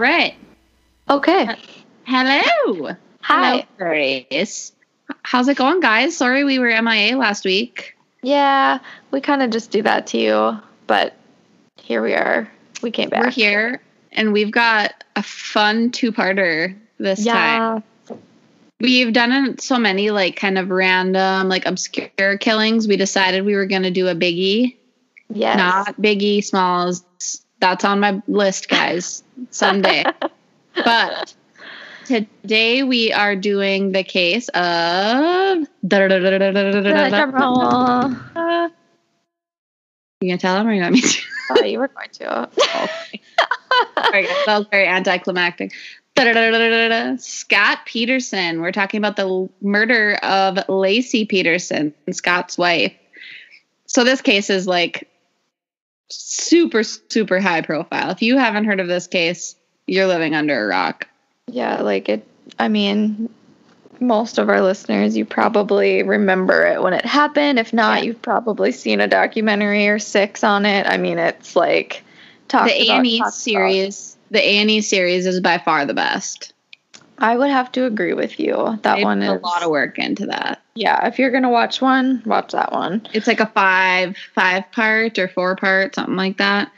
Right. Okay. Uh, hello. Hi. Hello, Grace. How's it going, guys? Sorry we were MIA last week. Yeah, we kind of just do that to you, but here we are. We came back. We're here and we've got a fun two-parter this time. Yeah. We've done so many like kind of random, like obscure killings. We decided we were going to do a biggie, Yes. not biggie smalls. That's on my list, guys. Someday. but today we are doing the case of. You gonna tell them or you want me to? Oh, you were going to. Sorry, that was very anticlimactic. Scott Peterson. We're talking about the murder of Laci Peterson, Scott's wife. So this case is like super, super high profile. If you haven't heard of this case, you're living under a rock. Yeah, like it. I mean, most of our listeners, you probably remember it when it happened. If not, Yeah. you've probably seen a documentary or six on it. I mean, it's like the about, A&E about. series, the A&E series is by far the best. I would have to agree with you. That They one is a lot of work into that. Yeah, if you're gonna watch one, watch that one. It's like a five five part or four part, something like that.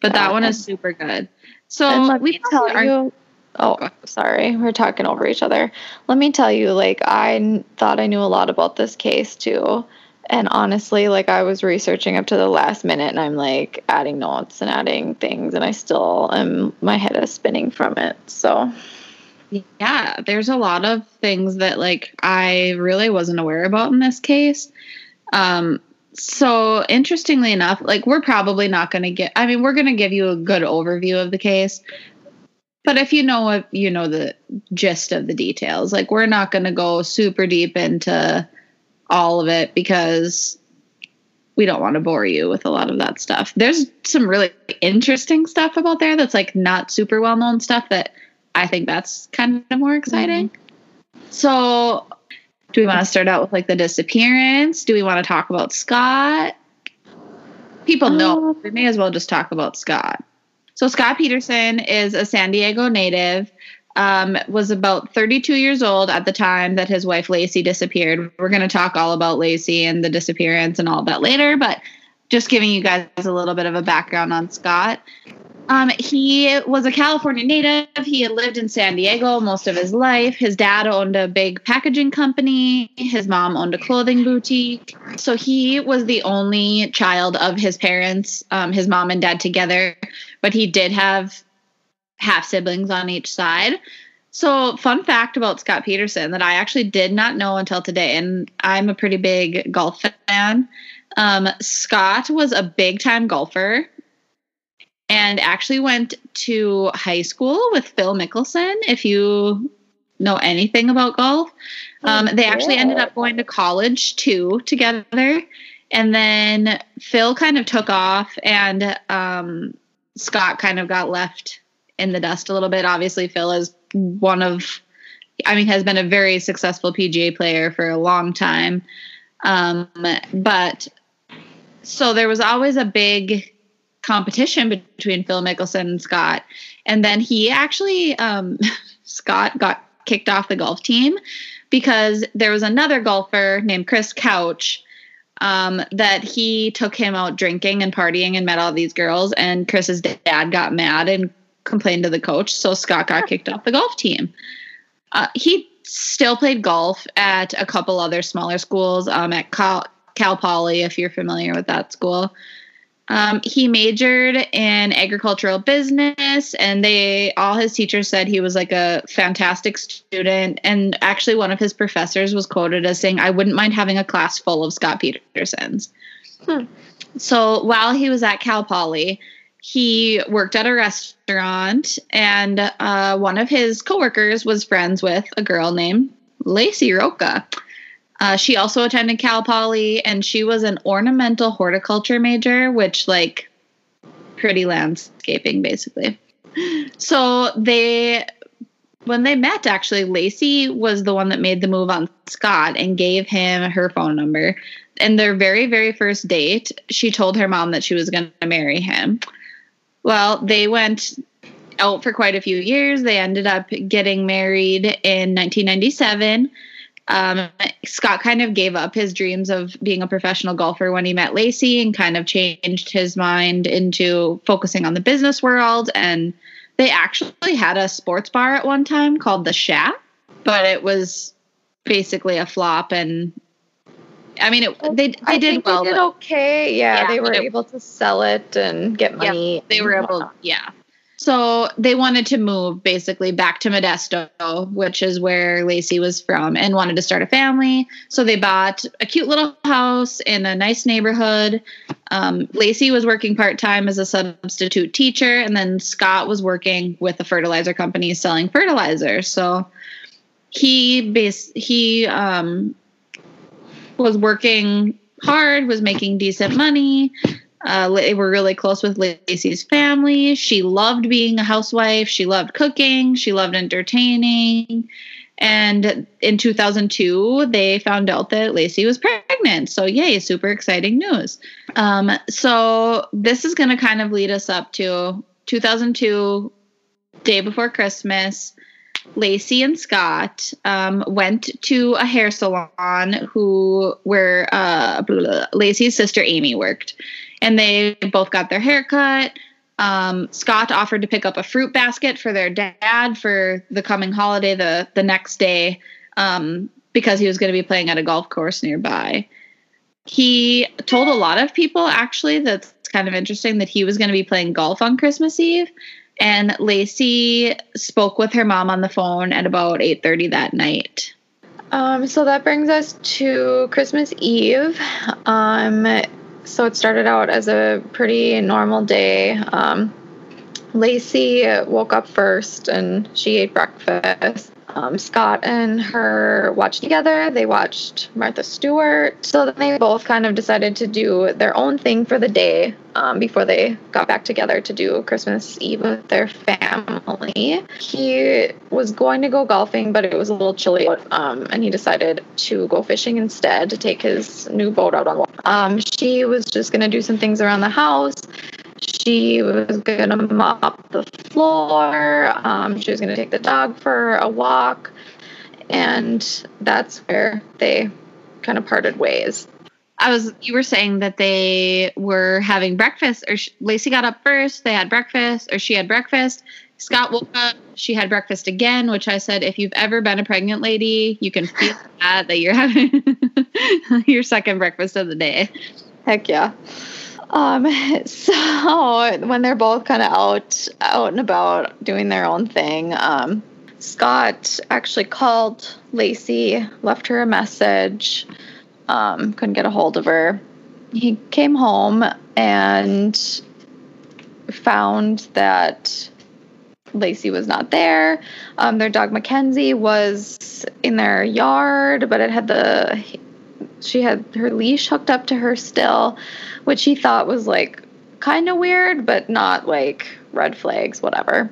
But that Yeah. one is super good. So and let me tell you. Oh, sorry, we're talking over each other. Let me tell you, like I n- thought I knew a lot about this case too, and honestly, like I was researching up to the last minute, and I'm like adding notes and adding things, and I still am. My head is spinning from it. So yeah, there's a lot of things that like I really wasn't aware about in this case. Um so interestingly enough, like we're probably not going to get I mean, we're going to give you a good overview of the case. But if you know what you know the gist of the details, like we're not going to go super deep into all of it because we don't want to bore you with a lot of that stuff. There's some really interesting stuff about there that's like not super well known stuff that I think that's kind of more exciting. So, do we want to start out with like the disappearance? Do we want to talk about Scott? People know. Um, we may as well just talk about Scott. So, Scott Peterson is a San Diego native. Um, was about 32 years old at the time that his wife Laci disappeared. We're going to talk all about Laci and the disappearance and all that later, but just giving you guys a little bit of a background on Scott. Um, he was a California native. He had lived in San Diego most of his life. His dad owned a big packaging company. His mom owned a clothing boutique. So he was the only child of his parents, um, his mom and dad together. But he did have half siblings on each side. So, fun fact about Scott Peterson that I actually did not know until today, and I'm a pretty big golf fan. Um, Scott was a big time golfer and actually went to high school with Phil Mickelson. If you know anything about golf, um, they actually ended up going to college too together. And then Phil kind of took off, and um, Scott kind of got left in the dust a little bit. Obviously, Phil is one of, I mean, has been a very successful PGA player for a long time. Um, but so there was always a big competition between Phil Mickelson and Scott. And then he actually, um, Scott got kicked off the golf team because there was another golfer named Chris Couch um, that he took him out drinking and partying and met all these girls. And Chris's dad got mad and complained to the coach. So Scott got kicked off the golf team. Uh, he still played golf at a couple other smaller schools, um, at Cal, Cal Poly, if you're familiar with that school. Um, he majored in agricultural business, and they all his teachers said he was like a fantastic student. And actually, one of his professors was quoted as saying, "I wouldn't mind having a class full of Scott Petersons." Hmm. So while he was at Cal Poly, he worked at a restaurant, and uh, one of his coworkers was friends with a girl named Laci Rocha. Uh, she also attended Cal Poly, and she was an ornamental horticulture major, which like pretty landscaping basically. So they, when they met, actually, Laci was the one that made the move on Scott and gave him her phone number. And their very, very first date, she told her mom that she was going to marry him. Well, they went out for quite a few years. They ended up getting married in 1997. Um, Scott kind of gave up his dreams of being a professional golfer when he met Laci and kind of changed his mind into focusing on the business world. And they actually had a sports bar at one time called The Shack, but it was basically a flop. And I mean, it, they they I did well. They did okay. Yeah, Yeah, they were it- able to sell it and get Yeah, money. they were able yeah so they wanted to move basically back to modesto which is where laci was from and wanted to start a family. So they bought a cute little house in a nice neighborhood. Um, laci was working part-time as a substitute teacher and then scott was working with a fertilizer company selling fertilizer. So he base he um, was working hard was making decent money uh, they were really close with Laci's family. She loved being a housewife. She loved cooking. She loved entertaining. And in 2002, they found out that Laci was pregnant. So, yay, super exciting news. Um, so, this is going to kind of lead us up to 2002, day before Christmas. Laci and Scott um, went to a hair salon who where uh, Laci's sister Amy worked, and they both got their hair cut. Um, Scott offered to pick up a fruit basket for their dad for the coming holiday the the next day um, because he was going to be playing at a golf course nearby. He told a lot of people actually that's kind of interesting that he was going to be playing golf on Christmas Eve. And Laci spoke with her mom on the phone at about 8:30 that night. Um, so that brings us to Christmas Eve. Um, so it started out as a pretty normal day. Um, Laci woke up first and she ate breakfast. Um, Scott and her watched together. They watched Martha Stewart. So then they both kind of decided to do their own thing for the day um, before they got back together to do Christmas Eve with their family. He was going to go golfing, but it was a little chilly, um, and he decided to go fishing instead to take his new boat out on water. Um, she was just going to do some things around the house. She was going to mop the floor. Um, she was going to take the dog for a walk. And that's where they kind of parted ways. I was you were saying that they were having breakfast or sh- Laci got up first, they had breakfast or she had breakfast. Scott woke up, she had breakfast again, which I said if you've ever been a pregnant lady, you can feel that that you're having your second breakfast of the day. Heck yeah. Um, so when they're both kind of out, out and about doing their own thing, um, Scott actually called Laci, left her a message, um, couldn't get a hold of her. He came home and found that Laci was not there. Um, their dog Mackenzie was in their yard, but it had the she had her leash hooked up to her still, which he thought was like kind of weird, but not like red flags, whatever.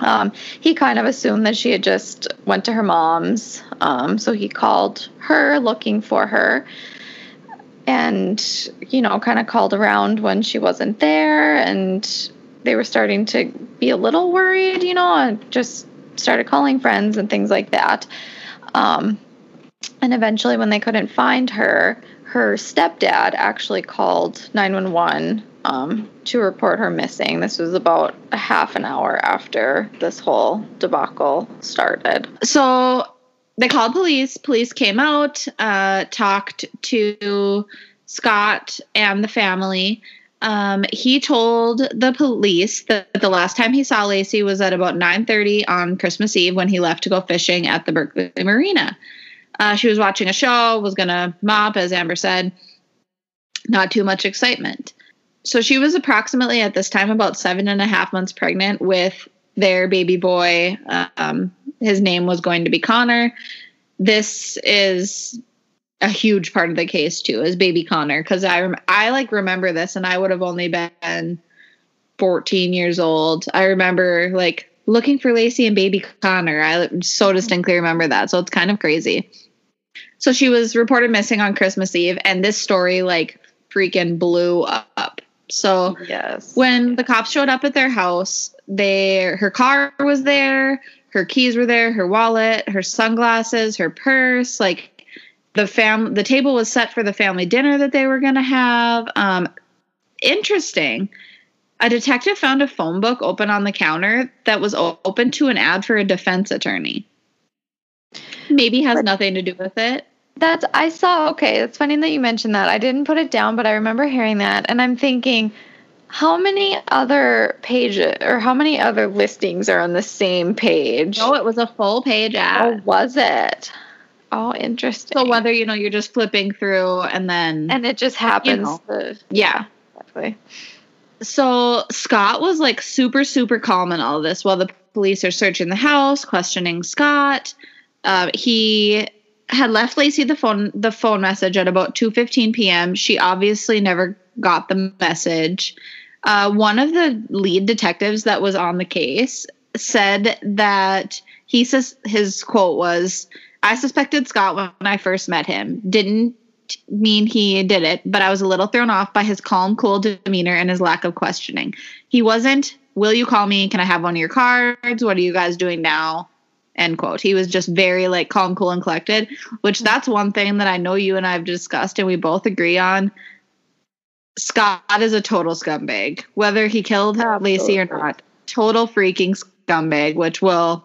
Um, he kind of assumed that she had just went to her mom's, um, so he called her looking for her, and you know, kind of called around when she wasn't there, and they were starting to be a little worried, you know, and just started calling friends and things like that. Um, and eventually, when they couldn't find her, her stepdad actually called 911 um, to report her missing. This was about a half an hour after this whole debacle started. So they called police. Police came out, uh, talked to Scott and the family. Um, he told the police that the last time he saw Laci was at about 9:30 on Christmas Eve when he left to go fishing at the Berkeley Marina. Uh, she was watching a show, was gonna mop, as Amber said. Not too much excitement. So she was approximately at this time about seven and a half months pregnant with their baby boy. Um, his name was going to be Connor. This is a huge part of the case too, is baby Connor, because I rem- I like remember this, and I would have only been 14 years old. I remember like looking for Laci and baby Connor. I so distinctly remember that, so it's kind of crazy. So she was reported missing on Christmas Eve, and this story like freaking blew up So Yes. when the cops showed up at their house, they her car was there, her keys were there, her wallet, her sunglasses, her purse, like the fam the table was set for the family dinner that they were going to have. Um interesting. A detective found a phone book open on the counter that was open to an ad for a defense attorney. Maybe has nothing to do with it. That's I saw. Okay, it's funny that you mentioned that. I didn't put it down, but I remember hearing that, and I'm thinking, how many other pages or how many other listings are on the same page? No, it was a full page ad. Oh, was it? Oh, interesting. So whether you know you're just flipping through and then and it just happens. know. to- yeah. exactly. So Scott was like super super calm in all of this while the police are searching the house, questioning Scott. Uh, he had left Laci the phone the phone message at about 2:15 p.m. She obviously never got the message. Uh, one of the lead detectives that was on the case said that he says his quote was, "I suspected Scott when I first met him. Didn't mean he did it, but I was a little thrown off by his calm, cool demeanor and his lack of questioning. He wasn't, Will you call me? Can I have one of your cards? What are you guys doing now? End quote. He was just very like calm, cool, and collected, which that's one thing that I know you and I have discussed and we both agree on. Scott is a total scumbag, whether he killed Laci or not. Total freaking scumbag, which will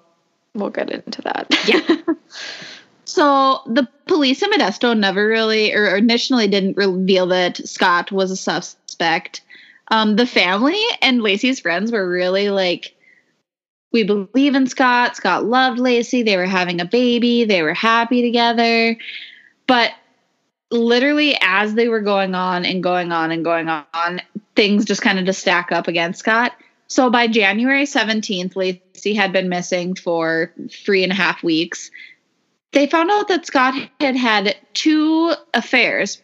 We'll get into that. Yeah. So the police in Modesto never really, or initially didn't reveal that Scott was a suspect. Um, the family and Laci's friends were really like, we believe in Scott. Scott loved Laci. They were having a baby. They were happy together. But literally, as they were going on and going on and going on, things just kind of just stack up against Scott. So by January 17th, Laci had been missing for three and a half weeks. They found out that Scott had had two affairs.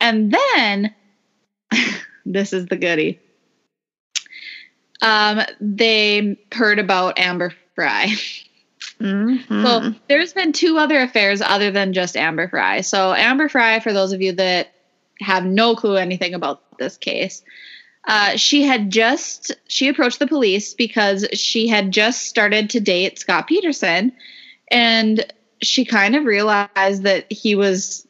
And then, this is the goody. Um, they heard about Amber Frey. Mhm. So there's been two other affairs other than just Amber Frey. So Amber Frey, for those of you that have no clue anything about this case, uh, she had just she approached the police because she had just started to date Scott Peterson, and she kind of realized that he was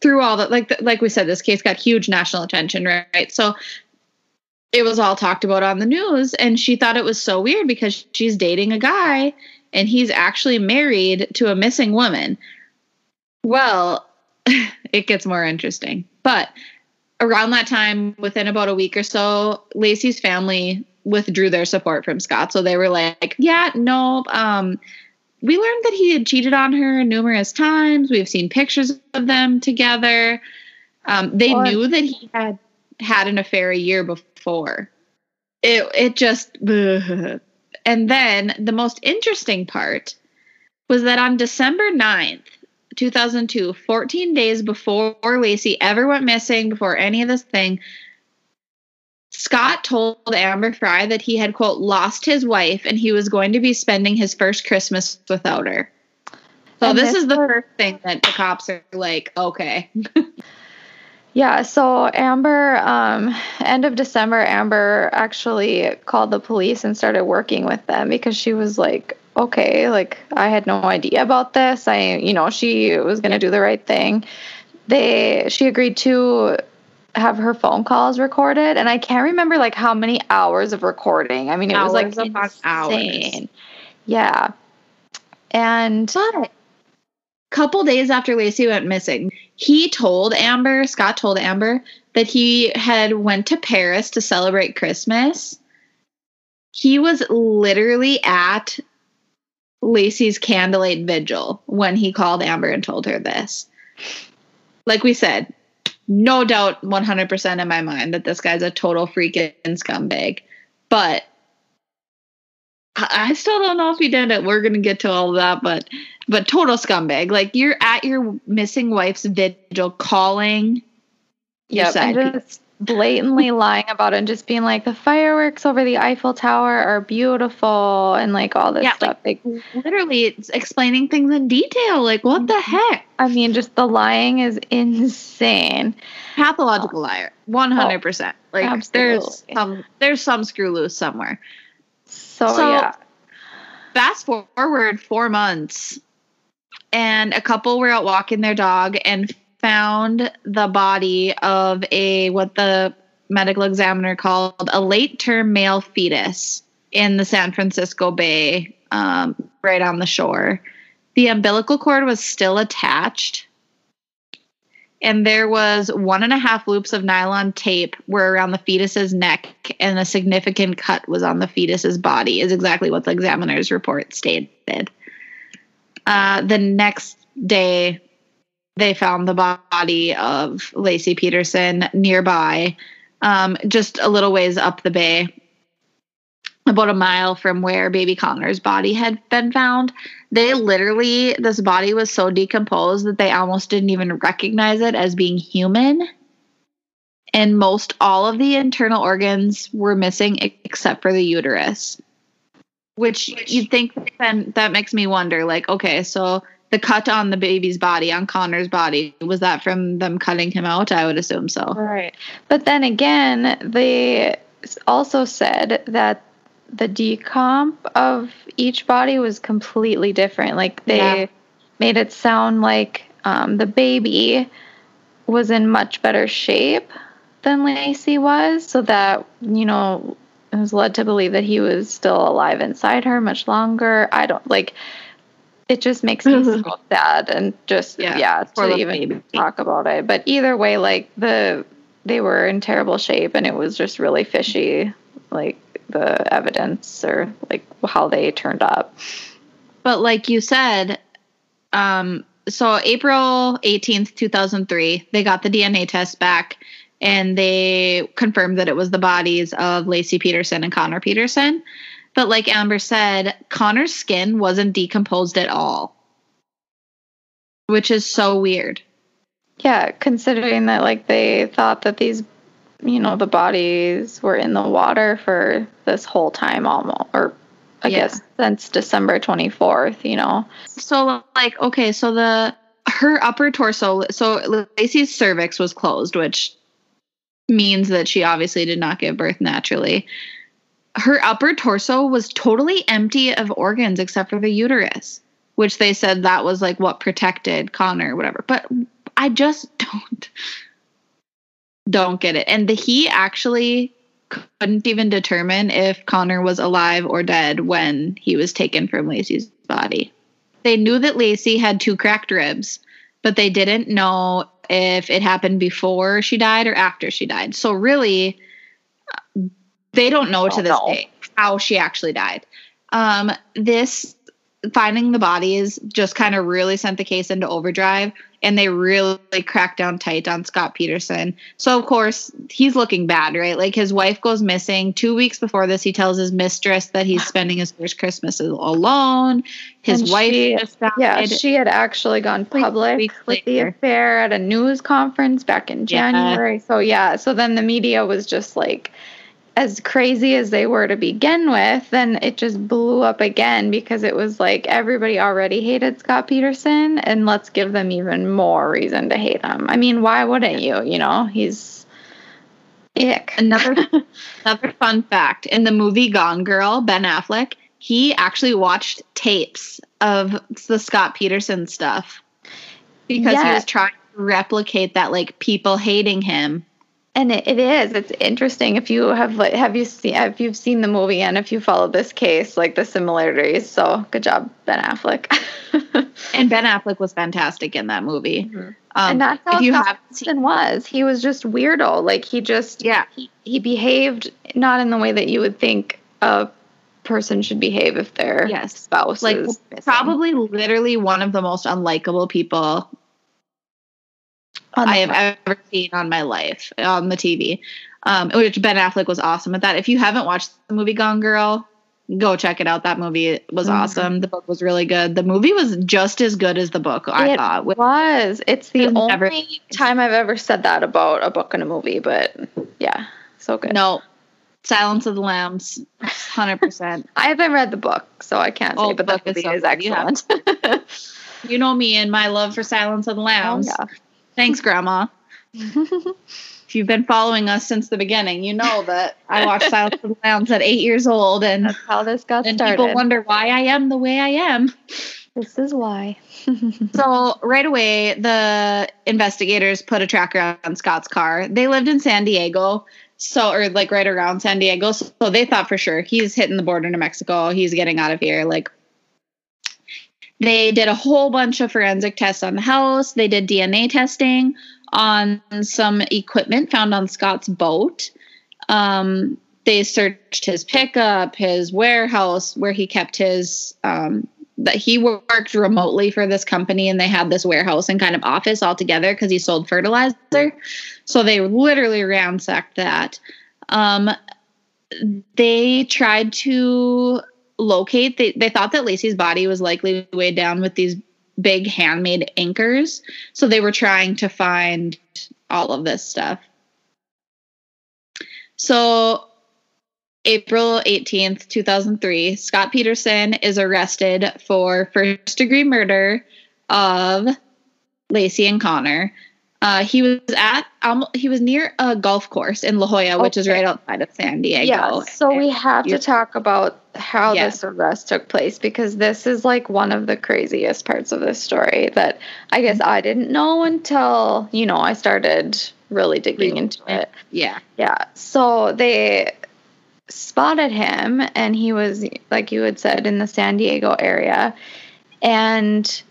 through all that like like we said this case got huge national attention right so it was all talked about on the news and she thought it was so weird because she's dating a guy and he's actually married to a missing woman. Well, it gets more interesting. But around that time, within about a week or so, Laci's family withdrew their support from Scott. So they were like, yeah, no, um, we learned that he had cheated on her numerous times. We've seen pictures of them together. Um, they knew that he had had an affair a year before. It it just and then the most interesting part was that on December 9th, 2002, 14 days before Laci ever went missing, before any of this thing, Scott told Amber Frey that he had, quote, lost his wife and he was going to be spending his first Christmas without her. So And this, this is the first thing that the cops are like, okay. Yeah, so Amber, um, end of December, Amber actually called the police and started working with them because she was like, okay, like I had no idea about this. I, you know, she was going to do the right thing. They, she agreed to have her phone calls recorded, and I can't remember like how many hours of recording. I mean, it was like Hours upon hours. insane. Yeah. And But couple days after Laci went missing, he told Amber, Scott told Amber that he had went to Paris to celebrate Christmas. He was literally at Laci's candlelight vigil when he called Amber and told her this. Like we said, no doubt 100% in my mind that this guy's a total freaking scumbag. But I still don't know if he did it. We're gonna get to all of that, but but total scumbag. Like you're at your missing wife's vigil calling your Yep, side and piece. just blatantly lying about it and just being like the fireworks over the Eiffel Tower are beautiful and like all this Yeah, stuff. Like, Literally, it's explaining things in detail. Like, what the mm-hmm. heck? I mean, just the lying is insane. Pathological liar, one oh, hundred percent. Like, there's some there's some screw loose somewhere. So, So- yeah. Fast forward four months, and a couple were out walking their dog and found the body of a what the medical examiner called a late term male fetus in the San Francisco Bay, um, right on the shore. The umbilical cord was still attached. And there was one and a half loops of nylon tape were around the fetus's neck, and a significant cut was on the fetus's body, is exactly what the examiner's report stated. Uh, the next day, they found the body of Laci Peterson nearby, um, just a little ways up the bay, about a mile from where baby Connor's body had been found. They literally, this body was so decomposed that they almost didn't even recognize it as being human. And most all of the internal organs were missing except for the uterus. Which you'd think then that makes me wonder like, okay, so the cut on the baby's body, on Connor's body, was that from them cutting him out? I would assume so. Right. But then again, they also said that the decomp of each body was completely different. Like they Yeah. made it sound like um, the baby was in much better shape than Laci was, so that, you know, it was led to believe that he was still alive inside her much longer. I don't like it just makes me so sad and just Yeah, yeah, to even baby. talk about it. But either way, like the they were in terrible shape and it was just really fishy, like the evidence or like how they turned up. But like you said, um, so April 18th, 2003, they got the DNA test back and they confirmed that it was the bodies of Laci Peterson and Connor Peterson. But like Amber said, Connor's skin wasn't decomposed at all, which is so weird. Yeah, considering that like they thought that these you know, the bodies were in the water for this whole time almost or I Yeah. guess since December 24th, you know. So like okay, so the her upper torso so Laci's cervix was closed, which means that she obviously did not give birth naturally. Her upper torso was totally empty of organs except for the uterus, which they said that was like what protected Connor, whatever. But I just don't don't get it. And the, he actually couldn't even determine if Connor was alive or dead when he was taken from Laci's body. They knew that Laci had two cracked ribs, but they didn't know if it happened before she died or after she died. So really, they don't know to this know. day how she actually died. Um, this finding the bodies just kind of really sent the case into overdrive and they really cracked down tight on Scott Peterson. So of course he's looking bad, right? Like his wife goes missing. Two weeks before this, he tells his mistress that he's spending his first Christmas alone. His And wife she- Yeah, she had actually gone public with the affair at a news conference back in Yeah. January. So yeah, so then the media was just like as crazy as they were to begin with, then it just blew up again because it was like everybody already hated Scott Peterson and let's give them even more reason to hate him. I mean, why wouldn't you? You know, he's ick. Another another fun fact in the movie Gone Girl, Ben Affleck, he actually watched tapes of the Scott Peterson stuff because he was trying to replicate that like people hating him. And it, it is. It's interesting if you have like have you seen if you've seen the movie and if you follow this case, like the similarities. So good job, Ben Affleck. And Ben Affleck was fantastic in that movie. Mhm. Um, and that's how if you have seen, was. He was just weirdo. Like he just yeah, he, he behaved not in the way that you would think a person should behave if their Yes. spouse like is probably literally one of the most unlikable people I have ever seen on my life on the TV. Um, which Ben Affleck was awesome at that. If you haven't watched the movie Gone Girl, go check it out. That movie was Mhm. awesome. The book was really good. The movie was just as good as the book. I It thought. it was. It's the only time I've ever said that about a book and a movie, but Yeah, so good. No, Silence of the Lambs, hundred percent. I haven't read the book, so I can't Oh, say, but the book is movie so is good. You excellent. You know me and my love for Silence of the oh, Lambs. Thanks, Grandma. If you've been following us since the beginning, you know that I watched Silence of the Lambs at eight years old, and That's how this got and started. people wonder why I am the way I am. this is why. So right away, the investigators put a tracker on Scott's car. They lived in San Diego, so or like right around San Diego. So they thought for sure he's hitting the border to Mexico. He's getting out of here. Like they did a whole bunch of forensic tests on the house. They did DNA testing on some equipment found on Scott's boat. Um, they searched his pickup, his warehouse, where he kept his um, that he worked remotely for this company and they had this warehouse and kind of office all together because he sold fertilizer. So they literally ransacked that. Um, they tried to locate, they, they thought that Laci's body was likely weighed down with these big handmade anchors. So they were trying to find all of this stuff. So April 18th, 2003, Scott Peterson is arrested for first degree murder of Laci and Connor. Uh, he was at um, he was near a golf course in La Jolla, which is right outside of San Diego. Yeah, so we have to talk about how Yeah. this arrest took place because this is like one of the craziest parts of this story that I guess I didn't know until, you know, I started really digging into it. it. yeah, Yeah. So they spotted him and he was like you had said in the San Diego area and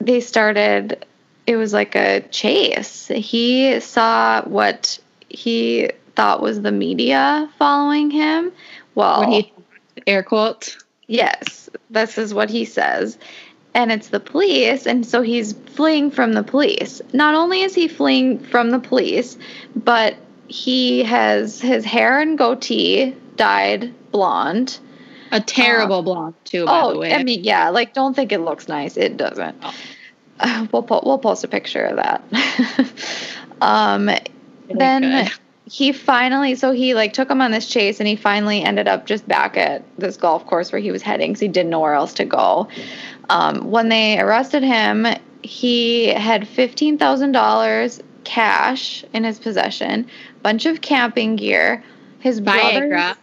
they started it was like a chase. He saw what he thought was the media following him. Well, when he air quotes. Yes, this is what he says. And it's the police, and so he's fleeing from the police. Not only is he fleeing from the police, but he has his hair and goatee dyed blonde. A terrible um, blonde too, by oh, the Oh, way. I mean, yeah, like don't think it looks nice. It doesn't. Oh. Uh, we'll po- we'll post a picture of that. um, then good. he finally so he like took him on this chase and he finally ended up just back at this golf course where he was heading because he didn't know where else to go um, when they arrested him he had $15000 cash in his possession bunch of camping gear his brother's Viagra.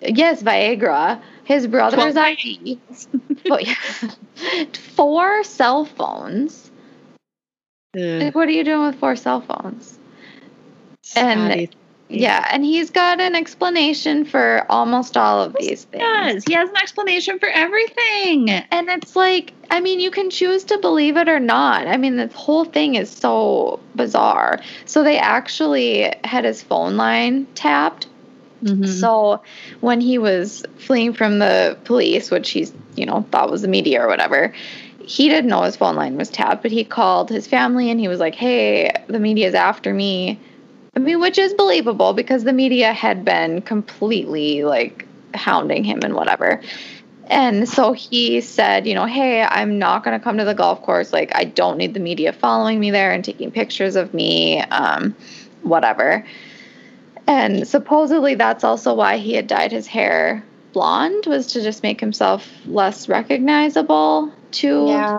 yes viagra his brother's id four cell phones Ugh. like, what are you doing with four cell phones and- Scotty. Yeah, and he's got an explanation for almost all of these He things. does. He has an explanation for everything. And it's like, I mean, you can choose to believe it or not. I mean, this whole thing is so bizarre. So they actually had his phone line tapped. Mhm. So when he was fleeing from the police, which he's, you know, thought was the media or whatever, he didn't know his phone line was tapped, but he called his family and he was like, hey, the media's after me. I mean, which is believable because the media had been completely like hounding him and whatever. And so he said, you know, hey, I'm not going to come to the golf course. Like, I don't need the media following me there and taking pictures of me, um, whatever. And supposedly that's also why he had dyed his hair blonde was to just make himself less recognizable to Yeah.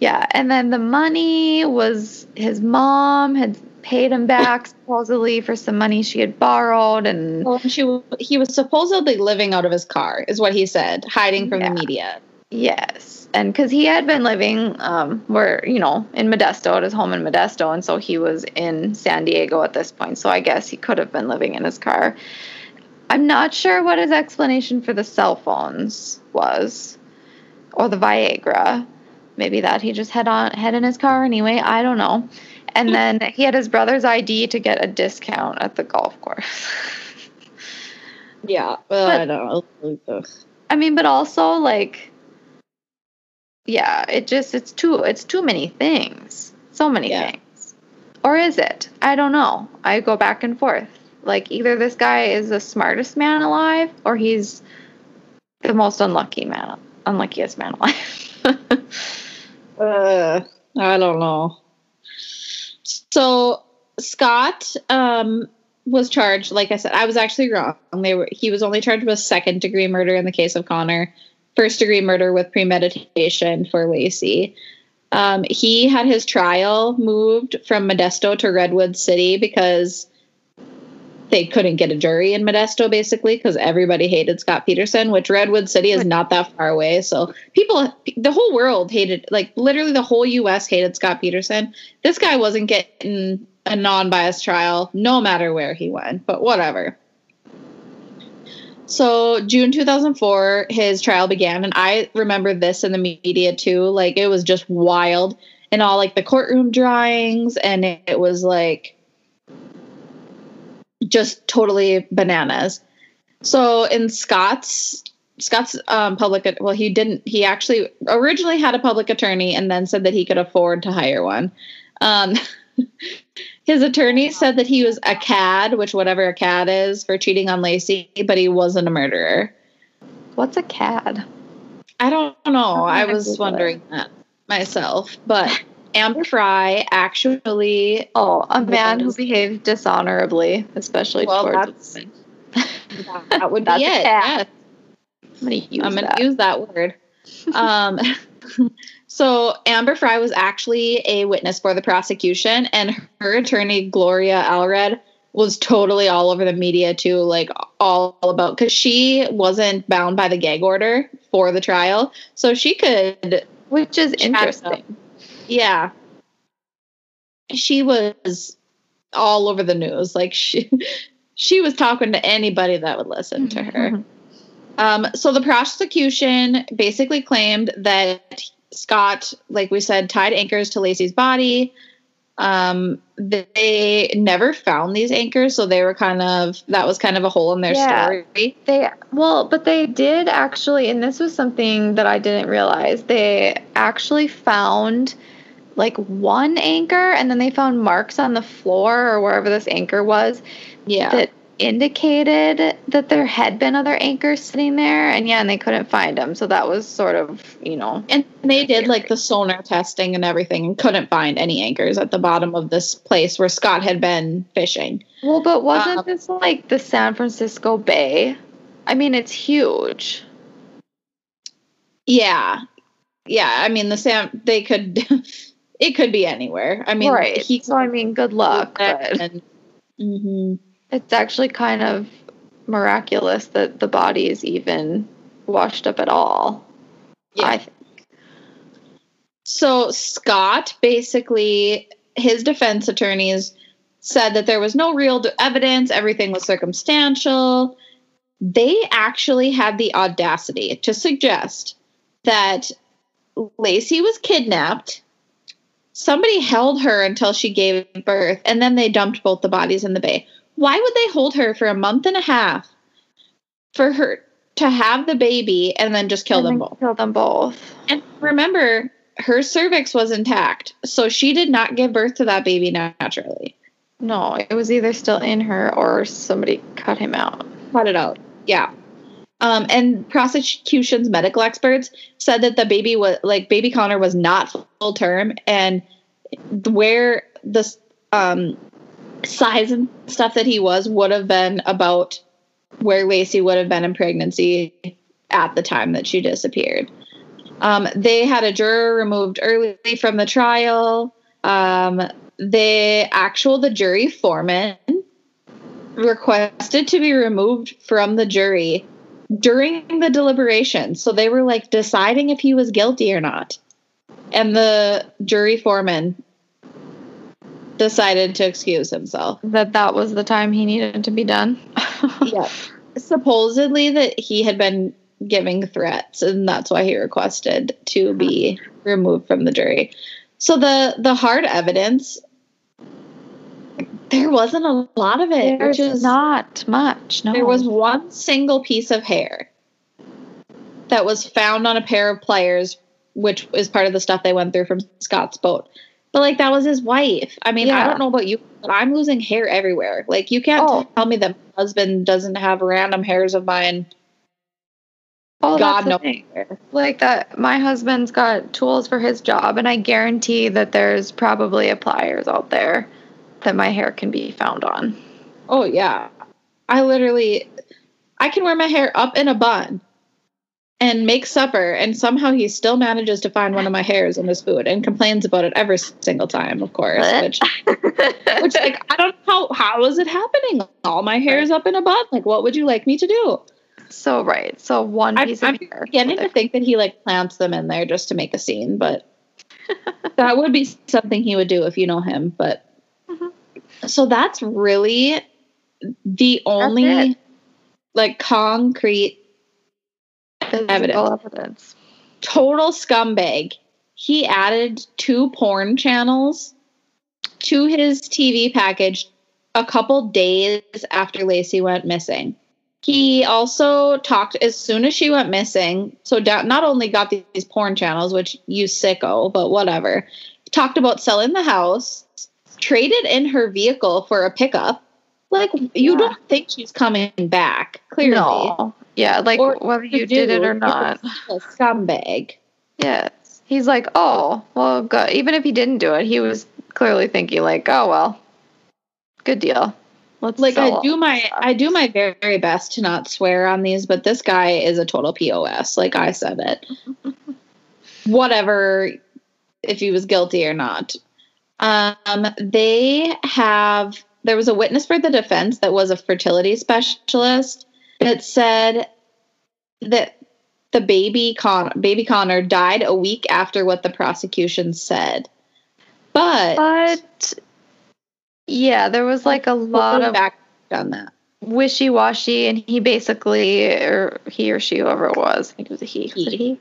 yeah, and then the money was his mom had paid him back supposedly for some money she had borrowed and Well, she, he was supposedly living out of his car, is what he said, hiding from Yeah. the media. Yes. And because he had been living um where you know in modesto at his home in modesto and so he was in san diego at this point. So i guess he could have been living in his car. I'm not sure what his explanation for the cell phones was or the viagra. Maybe that he just had on had in his car anyway. I don't know. And then he had his brother's id to get a discount at the golf course. Yeah. Well, But- I don't know. I mean, but also like, yeah, it just it's too it's too many things, so many Yeah. things, or is it? I don't know. I go back and forth. Like either this guy is the smartest man alive, or he's the most unlucky man, unluckiest man alive. Uh, I don't know. So Scott um, was charged. Like I said, I was actually wrong. They were he was only charged with second degree murder in the case of Connor, first degree murder with premeditation for Laci. Um, he had his trial moved from Modesto to Redwood City because they couldn't get a jury in Modesto, basically, because everybody hated Scott Peterson, which Redwood City is not that far away. So people, the whole world hated, like literally the whole U.S. hated Scott Peterson. This guy wasn't getting a non biased trial, no matter where he went, but whatever. So June 2004, his trial began, and I remember this in the media too. Like it was just wild, and all like the courtroom drawings, and it, was like just totally bananas. So in Scott's Scott's um, public, well, he didn't. He actually originally had a public attorney, and then said that he could afford to hire one. Um, His attorney said that he was a cad, which whatever a cad is, for cheating on Laci, but he wasn't a murderer. What's a cad? I don't know. I was wondering that myself, but Amber Frey actually. Oh, a man who behaved dishonorably, especially well, towards women. That would be it. Yes. I'm gonna use I'm gonna that. use that word. Um, so Amber Frey was actually a witness for the prosecution, and her attorney Gloria Allred was totally all over the media too, like all about because she wasn't bound by the gag order for the trial, so she could, which is interesting. Yeah, she was all over the news. Like she, she was talking to anybody that would listen to her. Um, so the prosecution basically claimed that Scott, like we said, tied anchors to Laci's body. Um, they never found these anchors, so they were kind of that was kind of a hole in their yeah, story. They well, but they did actually, and this was something that I didn't realize. They actually found like one anchor, and then they found marks on the floor or wherever this anchor was. Yeah. That indicated that there had been other anchors sitting there and yeah and they couldn't find them. So that was sort of you know. And they did like the sonar testing and everything and couldn't find any anchors at the bottom of this place where scott had been fishing. Well but wasn't um, this like the san francisco bay? I mean it's huge. Yeah. Yeah i mean the sam they could it could be anywhere. I mean right. he so i mean good luck but and, mm-hmm it's actually kind of miraculous that the body is even washed up at all. Yeah. I think. So Scott basically his defense attorneys said that there was no real evidence, everything was circumstantial. They actually had the audacity to suggest that Laci was kidnapped. Somebody held her until she gave birth, and then they dumped both the bodies in the bay why would they hold her for a month and a half for her to have the baby and then just kill and them both? Kill them both. And remember, her cervix was intact, so she did not give birth to that baby naturally. No, it was either still in her or somebody cut him out. Cut it out. Yeah. Um, and prosecution's medical experts said that the baby was like baby Connor was not full term, and where this um, size and stuff that he was would have been about where Laci would have been in pregnancy at the time that she disappeared. Um, they had a juror removed early from the trial. Um, the actual the jury foreman requested to be removed from the jury during the deliberation. So they were like deciding if he was guilty or not. And the jury foreman decided to excuse himself. That that was the time he needed to be done. yeah. Supposedly that he had been giving threats and that's why he requested to be removed from the jury. So the the hard evidence there wasn't a lot of it. There's which is not much. No. There was one single piece of hair that was found on a pair of pliers, which is part of the stuff they went through from Scott's boat. But like that was his wife. I mean, yeah. I don't know about you, but I'm losing hair everywhere. Like you can't oh. tell me that my husband doesn't have random hairs of mine. Oh, God knows. Like that, my husband's got tools for his job, and I guarantee that there's probably a pliers out there that my hair can be found on. Oh yeah. I literally I can wear my hair up in a bun and make supper and somehow he still manages to find one of my hairs in his food and complains about it every single time, of course. Which which like I don't know how how is it happening? All my hair is up in a bun. Like what would you like me to do? so right. So one I, piece I'm of hair. beginning to think that he like plants them in there just to make a scene, but that would be something he would do if you know him. But Mhm. so that's really the only like concrete evidence. evidence. total scumbag. He added two porn channels to his TV package a couple days after Laci went missing. He also talked as soon as she went missing. So not only got these, these porn channels, which you sicko, but whatever. Talked about selling the house, traded in her vehicle for a pickup. Like you Yeah. don't think she's coming back? Clearly, No. Yeah, like Or whether you You did it or not. A scumbag. Yes. He's like, oh, well, good. Even if he didn't do it, he was clearly thinking, like, oh, well, good deal. Let's like I do my stuff." I do my very, very best to not swear on these, but this guy is a total POS. Like I said it. Whatever if he was guilty or not. Um they have there was a witness for the defense that was a fertility specialist that said that the baby Con baby Conner died a week after what the prosecution said. But, But yeah, there was like a lot of back on that. wishy washy, and he basically, or he or she, whoever it was, I think it was a he. Was it He. he?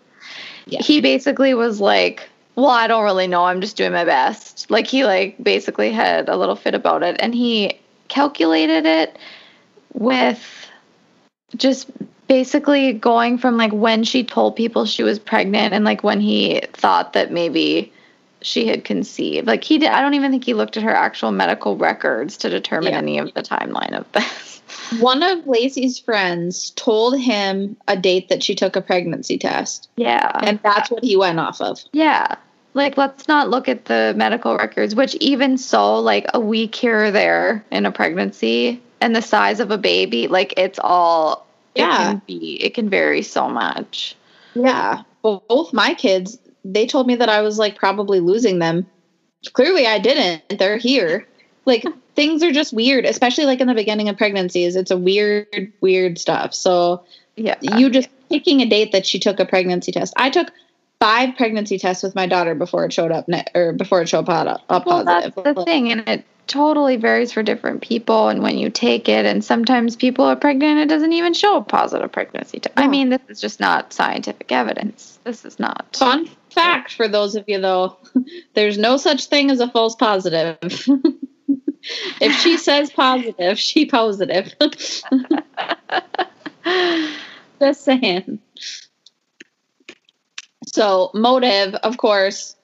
Yeah. He basically was like, well, I don't really know. I'm just doing my best. Like he like basically had a little fit about it, and he calculated it with just basically going from like when she told people she was pregnant and like when he thought that maybe she had conceived. Like he did I don't even think he looked at her actual medical records to determine Yeah. any of the timeline of this. One of Laci's friends told him a date that she took a pregnancy test, Yeah. and that's what he went off of. Yeah. Like, let's not look at the medical records, which, even so, like a week here or there in a pregnancy and the size of a baby, like, it's all, Yeah. it can be, it can vary so much. Yeah. Well, both my kids, they told me that I was like probably losing them. Clearly, I didn't. They're here. Like, things are just weird, especially like in the beginning of pregnancies. It's a weird, weird stuff. So, Yeah. you just picking a date that she took a pregnancy test. I took five pregnancy tests with my daughter before it showed up, ne- or before it showed up, up well, positive. that's the thing. And it totally varies for different people and when you take it. And sometimes people are pregnant and it doesn't even show a positive pregnancy test. I mean, this is just not scientific evidence. This is not. Fun fact for those of you though, there's no such thing as a false positive. if she says positive, she positive. Just saying. So, motive, of course,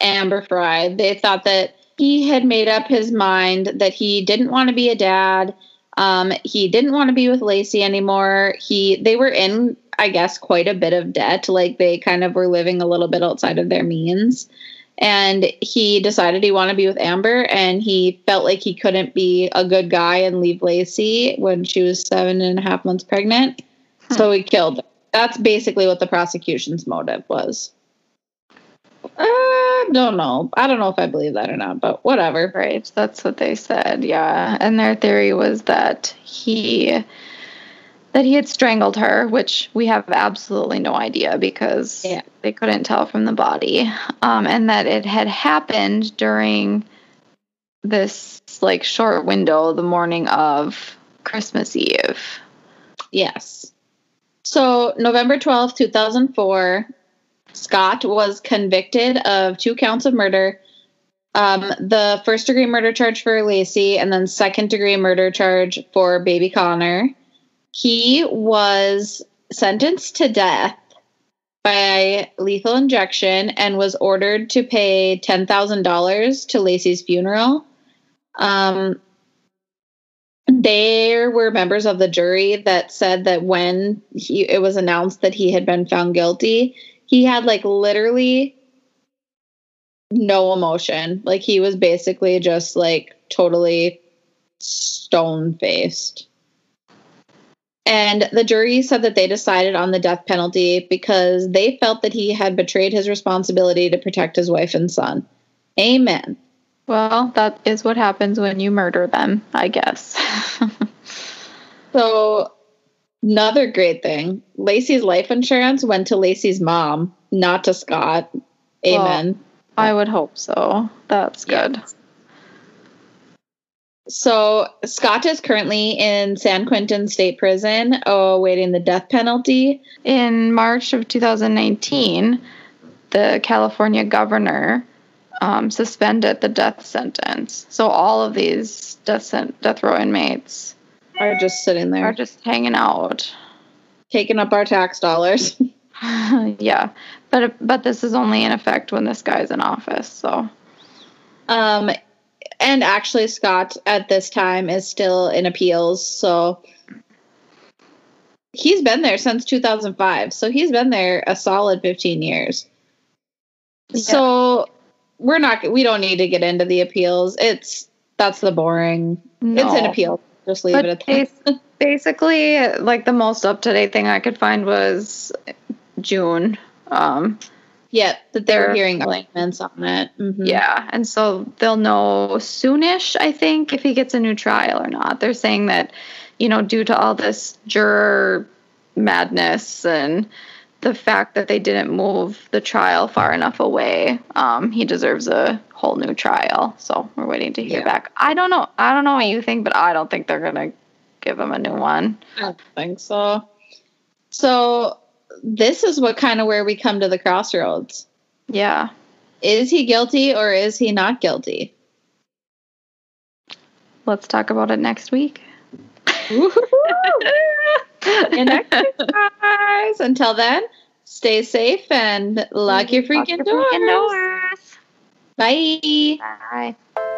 Amber Frey. They thought that he had made up his mind that he didn't want to be a dad. Um, he didn't want to be with Laci anymore. He they were in, I guess, quite a bit of debt. Like they kind of were living a little bit outside of their means. And he decided he wanted to be with Amber, and he felt like he couldn't be a good guy and leave Laci when she was seven and a half months pregnant. Hmm. So he killed her. That's basically what the prosecution's motive was. I don't know. I don't know if I believe that or not, but whatever. Right. That's what they said. Yeah. And their theory was that he that he had strangled her, which we have absolutely no idea because Yeah. they couldn't tell from the body. Um, and that it had happened during this like short window the morning of Christmas Eve. Yes. So, November twelfth, 2004, Scott was convicted of two counts of murder. Um, the first degree murder charge for Laci, and then second degree murder charge for baby Conner. He was sentenced to death by lethal injection and was ordered to pay $10,000 to Laci's funeral. Um, there were members of the jury that said that when he, it was announced that he had been found guilty, he had like literally no emotion. Like he was basically just like totally stone faced. And the jury said that they decided on the death penalty because they felt that he had betrayed his responsibility to protect his wife and son. Amen. Well, that is what happens when you murder them, I guess. so, another great thing Laci's life insurance went to Laci's mom, not to Scott. Amen. Well, I would hope so. That's good. So Scott is currently in San Quentin State Prison awaiting the death penalty. In March of 2019, the California governor um, suspended the death sentence. So all of these death, death row inmates are just sitting there, are just hanging out, taking up our tax dollars. yeah, but but this is only in effect when this guy's in office. So, um, and actually Scott at this time is still in appeals, so he's been there since 2005. So he's been there a solid 15 years. Yeah. So we're not we don't need to get into the appeals. It's that's the boring. No. It's an appeal. Just leave but it at that. basically, like the most up to date thing I could find was June. Um, yeah, that they're, they're hearing arguments on it. Mm-hmm. Yeah, and so they'll know soonish, I think, if he gets a new trial or not. They're saying that, you know, due to all this juror madness and the fact that they didn't move the trial far enough away, um, he deserves a whole new trial. So we're waiting to hear yeah. back. I don't know. I don't know what you think, but I don't think they're gonna give him a new one. I don't think so. So this is what kind of where we come to the crossroads. Yeah. Is he guilty or is he not guilty? Let's talk about it next week. and guys. Until then, stay safe and lock your freaking, lock your freaking doors. doors. Bye. Bye.